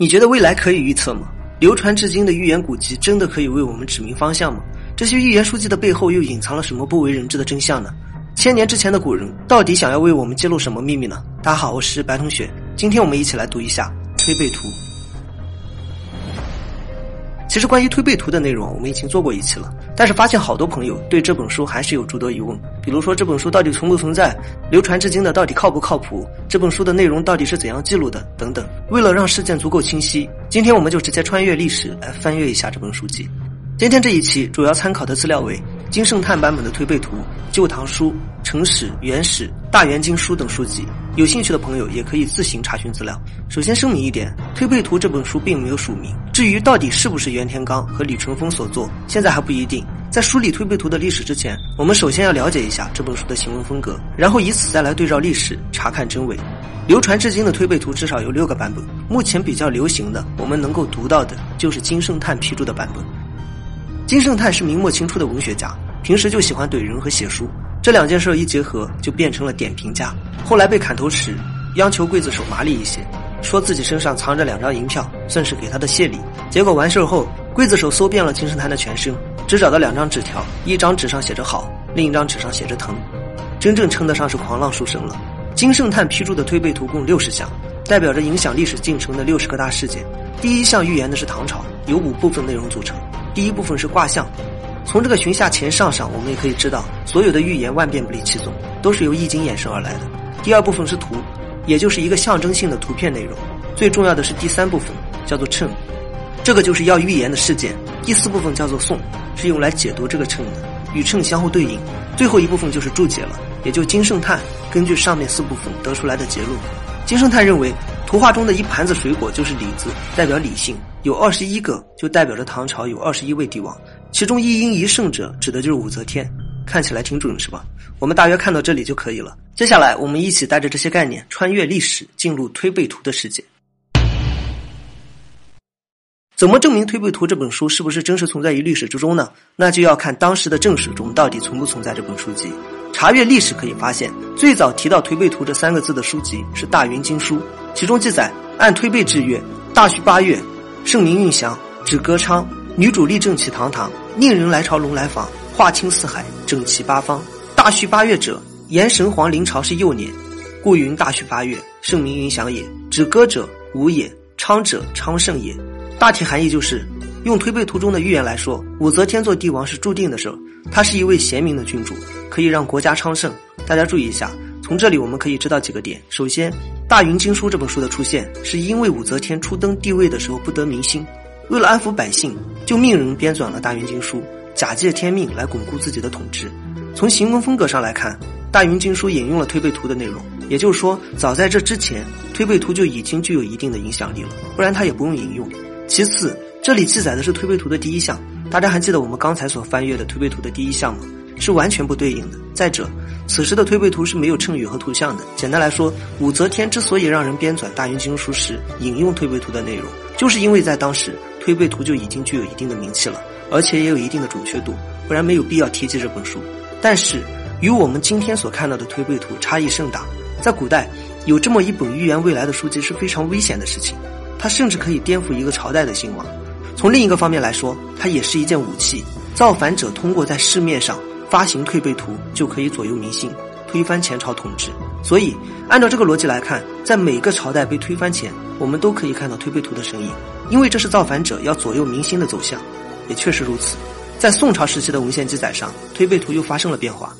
你觉得未来可以预测吗？流传至今的预言古籍真的可以为我们指明方向吗？这些预言书籍的背后又隐藏了什么不为人知的真相呢？千年之前的古人到底想要为我们揭露什么秘密呢？大家好，我是白同学，今天我们一起来读一下《推背图》。其实关于推背图的内容，我们已经做过一期了，但是发现好多朋友对这本书还是有诸多疑问，比如说这本书到底存不存在，流传至今的到底靠不靠谱，这本书的内容到底是怎样记录的等等。为了让事件足够清晰，今天我们就直接穿越历史来翻阅一下这本书籍。今天这一期主要参考的资料为金圣叹版本的推背图、旧唐书、成史、元史、大元经书等书籍。有兴趣的朋友也可以自行查询资料。首先声明一点，《推背图》这本书并没有署名。至于到底是不是袁天罡和李淳风所作，现在还不一定。在梳理《推背图》的历史之前，我们首先要了解一下这本书的行文风格，然后以此再来对照历史，查看真伪。流传至今的《推背图》至少有六个版本，目前比较流行的，我们能够读到的就是金圣叹批注的版本。金圣叹是明末清初的文学家，平时就喜欢怼人和写书。这两件事一结合，就变成了点评家。后来被砍头时，央求刽子手麻利一些，说自己身上藏着两张银票，算是给他的谢礼。结果完事后，刽子手搜遍了金圣叹的全身，只找到两张纸条，一张纸上写着好，另一张纸上写着疼，真正称得上是狂浪书生了。金圣叹批注的推背图共六十项，代表着影响历史进程的六十个大事件。第一项预言的是唐朝，由五部分内容组成。第一部分是卦象。从这个寻下前上上，我们也可以知道，所有的预言万变不离其宗，都是由易经衍生而来的。第二部分是图，也就是一个象征性的图片内容。最重要的是第三部分，叫做称，这个就是要预言的事件。第四部分叫做颂，是用来解读这个称的，与称相互对应。最后一部分就是注解了，也就金圣叹根据上面四部分得出来的结论。金圣叹认为，图画中的一盘子水果就是李子，代表理性，有二十一个，就代表着唐朝有二十一位帝王。其中一阴一盛者，指的就是武则天，看起来挺准是吧？我们大约看到这里就可以了。接下来，我们一起带着这些概念穿越历史，进入推背图的世界。怎么证明推背图这本书是不是真实存在于历史之中呢？那就要看当时的正史中到底存不存在这本书籍。查阅历史可以发现，最早提到推背图这三个字的书籍是《大云经书》，其中记载按推背制月，大戌八月，圣明运祥，止歌昌。女主立正起堂堂，令人来朝龙来访，化清四海，整齐八方。大戌八月者，言神皇临朝是幼年，故云大戌八月，圣明云祥也。止歌者武也，昌者昌盛也。大体含义就是，用推背图中的预言来说，武则天做帝王是注定的事儿。他是一位贤明的君主，可以让国家昌盛。大家注意一下，从这里我们可以知道几个点。首先，《大云经书》这本书的出现，是因为武则天初登帝位的时候不得民心。为了安抚百姓，就命人编纂了《大云经书》，假借天命来巩固自己的统治。从行文风格上来看，《大云经书》引用了推背图的内容，也就是说，早在这之前，推背图就已经具有一定的影响力了，不然他也不用引用。其次，这里记载的是推背图的第一项，大家还记得我们刚才所翻阅的推背图的第一项吗？是完全不对应的。再者，此时的推背图是没有称语和图像的。简单来说，武则天之所以让人编纂《大云经书》时引用推背图的内容，就是因为在当时。推背图就已经具有一定的名气了，而且也有一定的准确度，不然没有必要提及这本书。但是，与我们今天所看到的推背图差异甚大。在古代，有这么一本预言未来的书籍是非常危险的事情，它甚至可以颠覆一个朝代的兴亡。从另一个方面来说，它也是一件武器。造反者通过在市面上发行推背图，就可以左右民心，推翻前朝统治。所以，按照这个逻辑来看，在每个朝代被推翻前，我们都可以看到推背图的身影。因为这是造反者要左右民心的走向，也确实如此。在宋朝时期的文献记载上，推背图又发生了变化。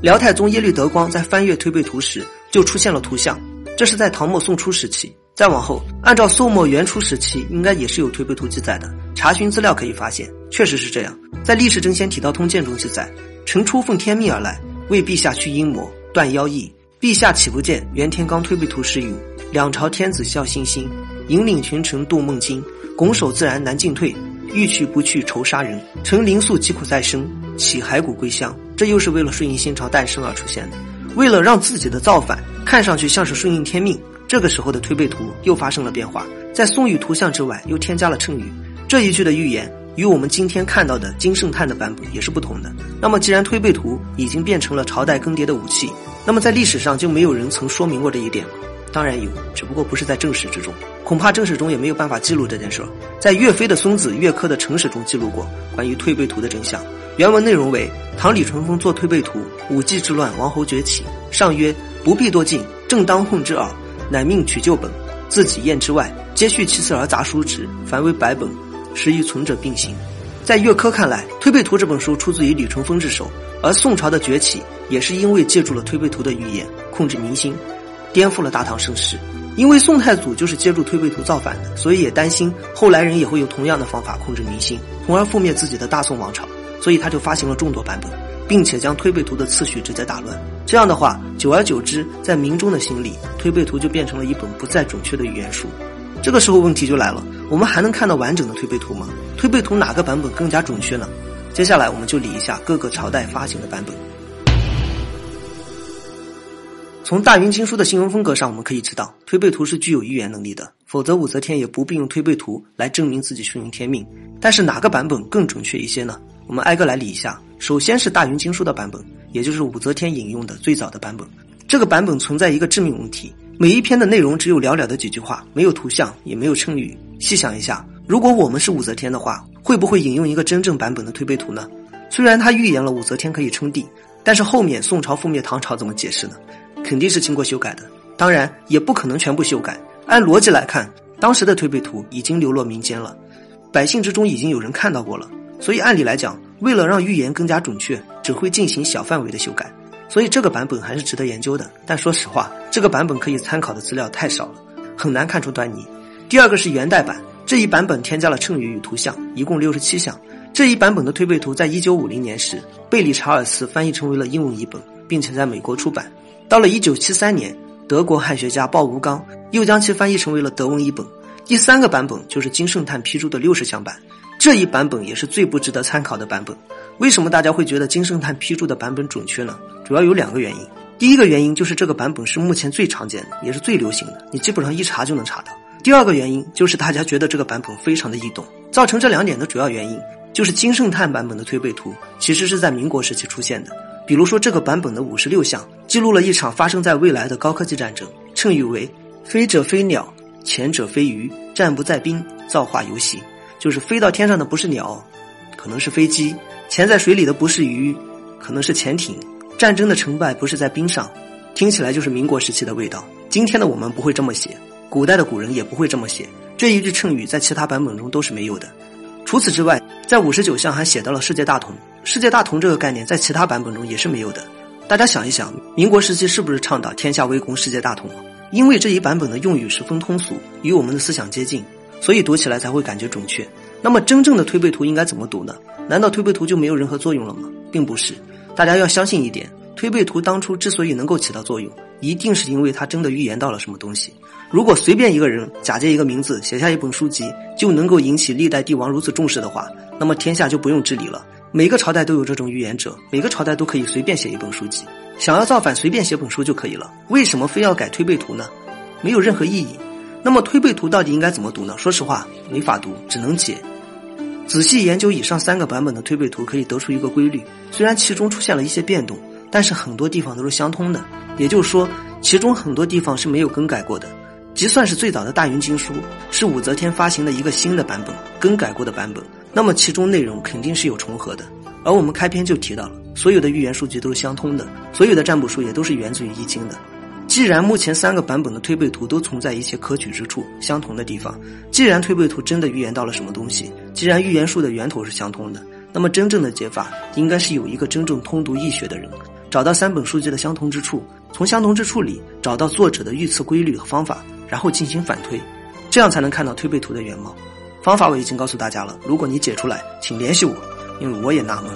辽太宗耶律德光在翻阅推背图时，就出现了图像，这是在唐末宋初时期。再往后，按照宋末元初时期，应该也是有推背图记载的。查询资料可以发现，确实是这样。在《历史真仙体道通鉴》中记载，臣初奉天命而来，为陛下驱阴魔，断妖异。陛下岂不见袁天罡推背图时云：两朝天子笑欣欣。引领群臣渡梦津，拱手自然难进退。欲去不去愁杀人，臣灵素疾苦在身，岂骸骨归乡？这又是为了顺应新朝诞生而出现的。为了让自己的造反看上去像是顺应天命，这个时候的推背图又发生了变化，在宋玉图像之外又添加了谶语。这一句的预言与我们今天看到的金圣叹的版本也是不同的。那么，既然推背图已经变成了朝代更迭的武器，那么在历史上就没有人曾说明过这一点。当然有，只不过不是在正史之中，恐怕正史中也没有办法记录这件事儿。在岳飞的孙子岳珂的成史中记录过关于推背图的真相。原文内容为：唐李淳风作推背图，武季之乱，王侯崛起。上曰：不必多进，正当混之耳。乃命取旧本，自己验之外，皆续其次而杂书之，凡为百本，实与存者并行。在岳珂看来，《推背图》这本书出自于李淳风之手，而宋朝的崛起也是因为借助了《推背图》的预言，控制民心，颠覆了大唐盛世。因为宋太祖就是借助《推背图》造反的，所以也担心后来人也会用同样的方法控制民心，从而覆灭自己的大宋王朝，所以他就发行了众多版本，并且将《推背图》的次序直接打乱。这样的话，久而久之，在民众的心里，《推背图》就变成了一本不再准确的预言书。这个时候问题就来了，我们还能看到完整的推背图吗？推背图哪个版本更加准确呢？接下来我们就理一下各个朝代发行的版本。从大云经书的新闻风格上，我们可以知道推背图是具有预言能力的，否则武则天也不必用推背图来证明自己顺应天命。但是哪个版本更准确一些呢？我们挨个来理一下。首先是大云经书的版本，也就是武则天引用的最早的版本。这个版本存在一个致命问题。每一篇的内容只有寥寥的几句话，没有图像，也没有称语。细想一下，如果我们是武则天的话，会不会引用一个真正版本的推背图呢？虽然他预言了武则天可以称帝，但是后面宋朝覆灭唐朝怎么解释呢？肯定是经过修改的，当然也不可能全部修改。按逻辑来看，当时的推背图已经流落民间了，百姓之中已经有人看到过了，所以按理来讲，为了让预言更加准确，只会进行小范围的修改。所以这个版本还是值得研究的，但说实话，这个版本可以参考的资料太少了，很难看出端倪。第二个是元代版，这一版本添加了称语与图像，一共六十七项。这一版本的推背图在一九五零年时被理查尔斯翻译成为了英文译本，并且在美国出版。到了一九七三年，德国汉学家鲍吴刚又将其翻译成为了德文译本。第三个版本就是金圣叹批注的六十项版，这一版本也是最不值得参考的版本。为什么大家会觉得金圣叹批注的版本准确呢？主要有两个原因。第一个原因就是这个版本是目前最常见的，也是最流行的，你基本上一查就能查到。第二个原因就是大家觉得这个版本非常的易懂。造成这两点的主要原因就是金圣叹版本的推背图其实是在民国时期出现的。比如说这个版本的五十六项记录了一场发生在未来的高科技战争，称语为“飞者飞鸟，潜者飞鱼，战不在兵，造化游戏”，就是飞到天上的不是鸟，可能是飞机；潜在水里的不是鱼，可能是潜艇。战争的成败不是在冰上，听起来就是民国时期的味道。今天的我们不会这么写，古代的古人也不会这么写。这一句成语在其他版本中都是没有的。除此之外，在五十九项还写到了世界大同。世界大同这个概念在其他版本中也是没有的。大家想一想，民国时期是不是倡导天下为公、世界大同？因为这一版本的用语十分通俗，与我们的思想接近，所以读起来才会感觉准确。那么真正的推背图应该怎么读呢？难道推背图就没有任何作用了吗？并不是。大家要相信一点，推背图当初之所以能够起到作用，一定是因为它真的预言到了什么东西。如果随便一个人假借一个名字写下一本书籍，就能够引起历代帝王如此重视的话，那么天下就不用治理了。每个朝代都有这种预言者，每个朝代都可以随便写一本书籍，想要造反随便写本书就可以了。为什么非要改推背图呢？没有任何意义。那么推背图到底应该怎么读呢？说实话，没法读，只能解。仔细研究以上三个版本的推背图，可以得出一个规律：虽然其中出现了一些变动，但是很多地方都是相通的。也就是说，其中很多地方是没有更改过的。即算是最早的大云经书是武则天发行的一个新的版本，更改过的版本，那么其中内容肯定是有重合的。而我们开篇就提到了，所有的预言数据都是相通的，所有的占卜术也都是源自于易经的。既然目前三个版本的推背图都存在一些可取之处、相同的地方，既然推背图真的预言到了什么东西，既然预言术的源头是相通的，那么真正的解法应该是有一个真正通读易学的人，找到三本书籍的相同之处，从相同之处里找到作者的预测规律和方法，然后进行反推，这样才能看到推背图的原貌。方法我已经告诉大家了，如果你解出来，请联系我，因为我也纳闷。